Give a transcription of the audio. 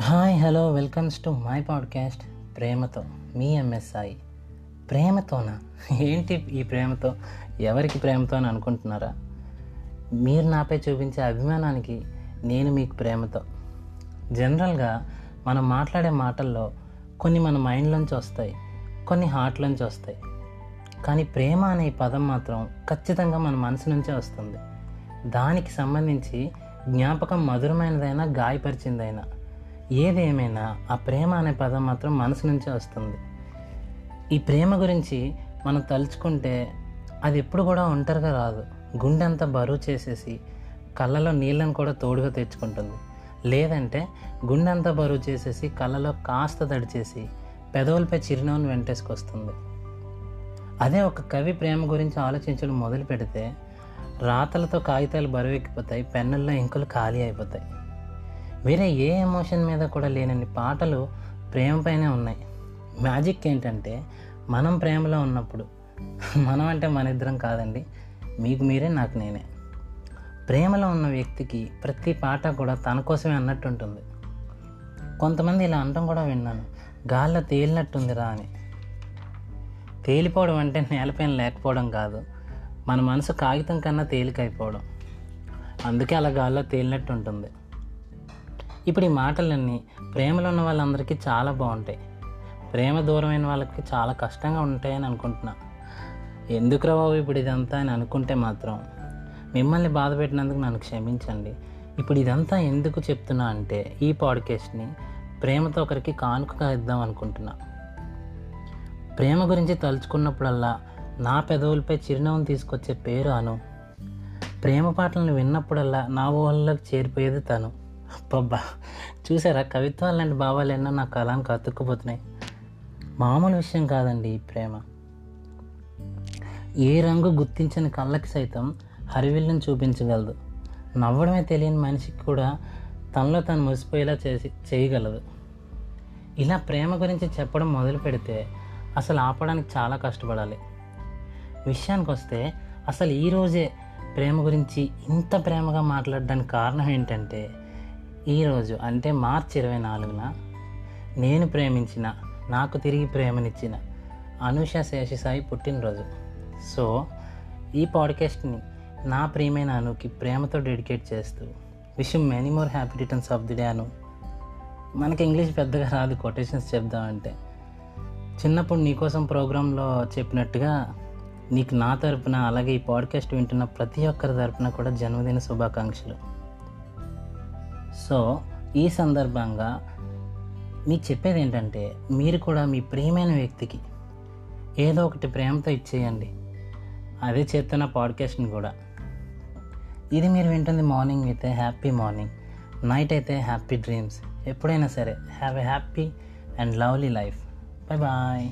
Hi hello welcomes to my podcast ప్రేమతో మీ MSI. ప్రేమతోనా? ఏంటి ఈ ప్రేమతో? ఎవరికి ప్రేమతో అని అనుకుంటున్నారా? మీరు నాపై చూపించే అభిమానానికి నేను మీకు ప్రేమతో. జనరల్గా మనం మాట్లాడే మాటల్లో కొన్ని మన మైండ్లోంచి వస్తాయి కొన్ని హార్ట్లోంచి వస్తాయి. కానీ ప్రేమ అనే పదం మాత్రం ఖచ్చితంగా మన మనసు నుంచే వస్తుంది. దానికి సంబంధించి జ్ఞాపకం మధురమైనదైనా గాయపరిచిందైనా. ఏదేమైనా ఆ ప్రేమ అనే పదం మాత్రం మనసు నుంచే వస్తుంది. ఈ ప్రేమ గురించి మనం తలుచుకుంటే అది ఎప్పుడు కూడా ఒంటరిగా రాదు. గుండె అంతా బరువు చేసేసి కళ్ళలో నీళ్ళని కూడా తోడుగా తెచ్చుకుంటుంది. లేదంటే గుండె అంతా బరువు చేసేసి కళ్ళలో కాస్త తడిచేసి పెదవులపై చిరునవ్వును వెంటేసుకొస్తుంది. అదే ఒక కవి ప్రేమ గురించి ఆలోచించడం మొదలు పెడితే రాతలతో కాగితాలు బరువెక్కిపోతాయి పెన్నుల్లో ఇంకులు ఖాళీ అయిపోతాయి. వేరే ఏ ఎమోషన్ మీద కూడా లేనన్ని పాటలు ప్రేమపైనే ఉన్నాయి. మ్యాజిక్ ఏంటంటే మనం ప్రేమలో ఉన్నప్పుడు మనం అంటే మన ఇద్దరం కాదండి మీకు మీరే నాకు నేనే. ప్రేమలో ఉన్న వ్యక్తికి ప్రతి పాట కూడా తన కోసమే అన్నట్టు ఉంటుంది. కొంతమంది ఇలా అనడం కూడా విన్నాను. గాల్లో తేలినట్టుందిరా అని. తేలిపోవడం అంటే నేలపైన లేకపోవడం కాదు. మన మనసు కాగితం కన్నా తేలికైపోవడం. అందుకే అలా గాల్లో తేలినట్టు ఉంటుంది. ఇప్పుడు ఈ మాటలన్నీ ప్రేమలో ఉన్న వాళ్ళందరికీ చాలా బాగుంటాయి. ప్రేమ దూరమైన వాళ్ళకి చాలా కష్టంగా ఉంటాయని అనుకుంటున్నా. ఎందుకు రావు ఇప్పుడు ఇదంతా అని అనుకుంటే మాత్రం మిమ్మల్ని బాధ పెట్టినందుకు నన్ను క్షమించండి. ఇప్పుడు ఇదంతా ఎందుకు చెప్తున్నా అంటే ఈ పాడ్కాస్ట్ని ప్రేమతో ఒకరికి కానుకగా ఇద్దాం అనుకుంటున్నా. ప్రేమ గురించి తలుచుకున్నప్పుడల్లా నా పెదవులపై చిరునవ్వును తీసుకొచ్చే పేరు అను. ప్రేమ పాటలను విన్నప్పుడల్లా నా ఊహల్లోకి చేరిపోయేది తను. అబ్బబ్బా చూసారా? కవిత్వాలు లాంటి భావాలు ఎన్నో నా కళానికి అతుక్కుపోతున్నాయి. మామూలు విషయం కాదండి ఈ ప్రేమ. ఏ రంగు గుర్తించని కళ్ళకి సైతం హరివిల్లుని చూపించగలదు. నవ్వడమే తెలియని మనిషికి కూడా తనలో తను మురిసిపోయేలా చేసి చేయగలదు. ఇలా ప్రేమ గురించి చెప్పడం మొదలు పెడితే అసలు ఆపడానికి చాలా కష్టపడాలి. విషయానికి వస్తే అసలు ఈరోజే ప్రేమ గురించి ఇంత ప్రేమగా మాట్లాడడానికి కారణం ఏంటంటే ఈరోజు అంటే మార్చి ఇరవై నాలుగున నేను ప్రేమించిన నాకు తిరిగి ప్రేమనిచ్చిన అనుష శేషసాయి పుట్టినరోజు. సో ఈ పాడ్కాస్ట్ని నా ప్రియమైన అనుకి ప్రేమతో డెడికేట్ చేస్తూ wish many more happy returns of the day Anu. మనకి ఇంగ్లీష్ పెద్దగా రాదు కొటేషన్స్ చెప్దామంటే. చిన్నప్పుడు నీకోసం ప్రోగ్రాంలో చెప్పినట్టుగా నీకు నా తరపున అలాగే ఈ పాడ్కాస్ట్ వింటున్న ప్రతి ఒక్కరి తరపున కూడా జన్మదిన శుభాకాంక్షలు. సో ఈ సందర్భంగా మీకు చెప్పేది ఏంటంటే మీరు కూడా మీ ప్రియమైన వ్యక్తికి ఏదో ఒకటి ప్రేమతో ఇచ్చేయండి. అదే చేస్తున్న పాడ్కాస్ట్ని కూడా. ఇది మీరు వింటుంది మార్నింగ్ అయితే హ్యాపీ మార్నింగ్ నైట్ అయితే హ్యాపీ డ్రీమ్స్. ఎప్పుడైనా సరే have a happy and lovely life. Bye bye.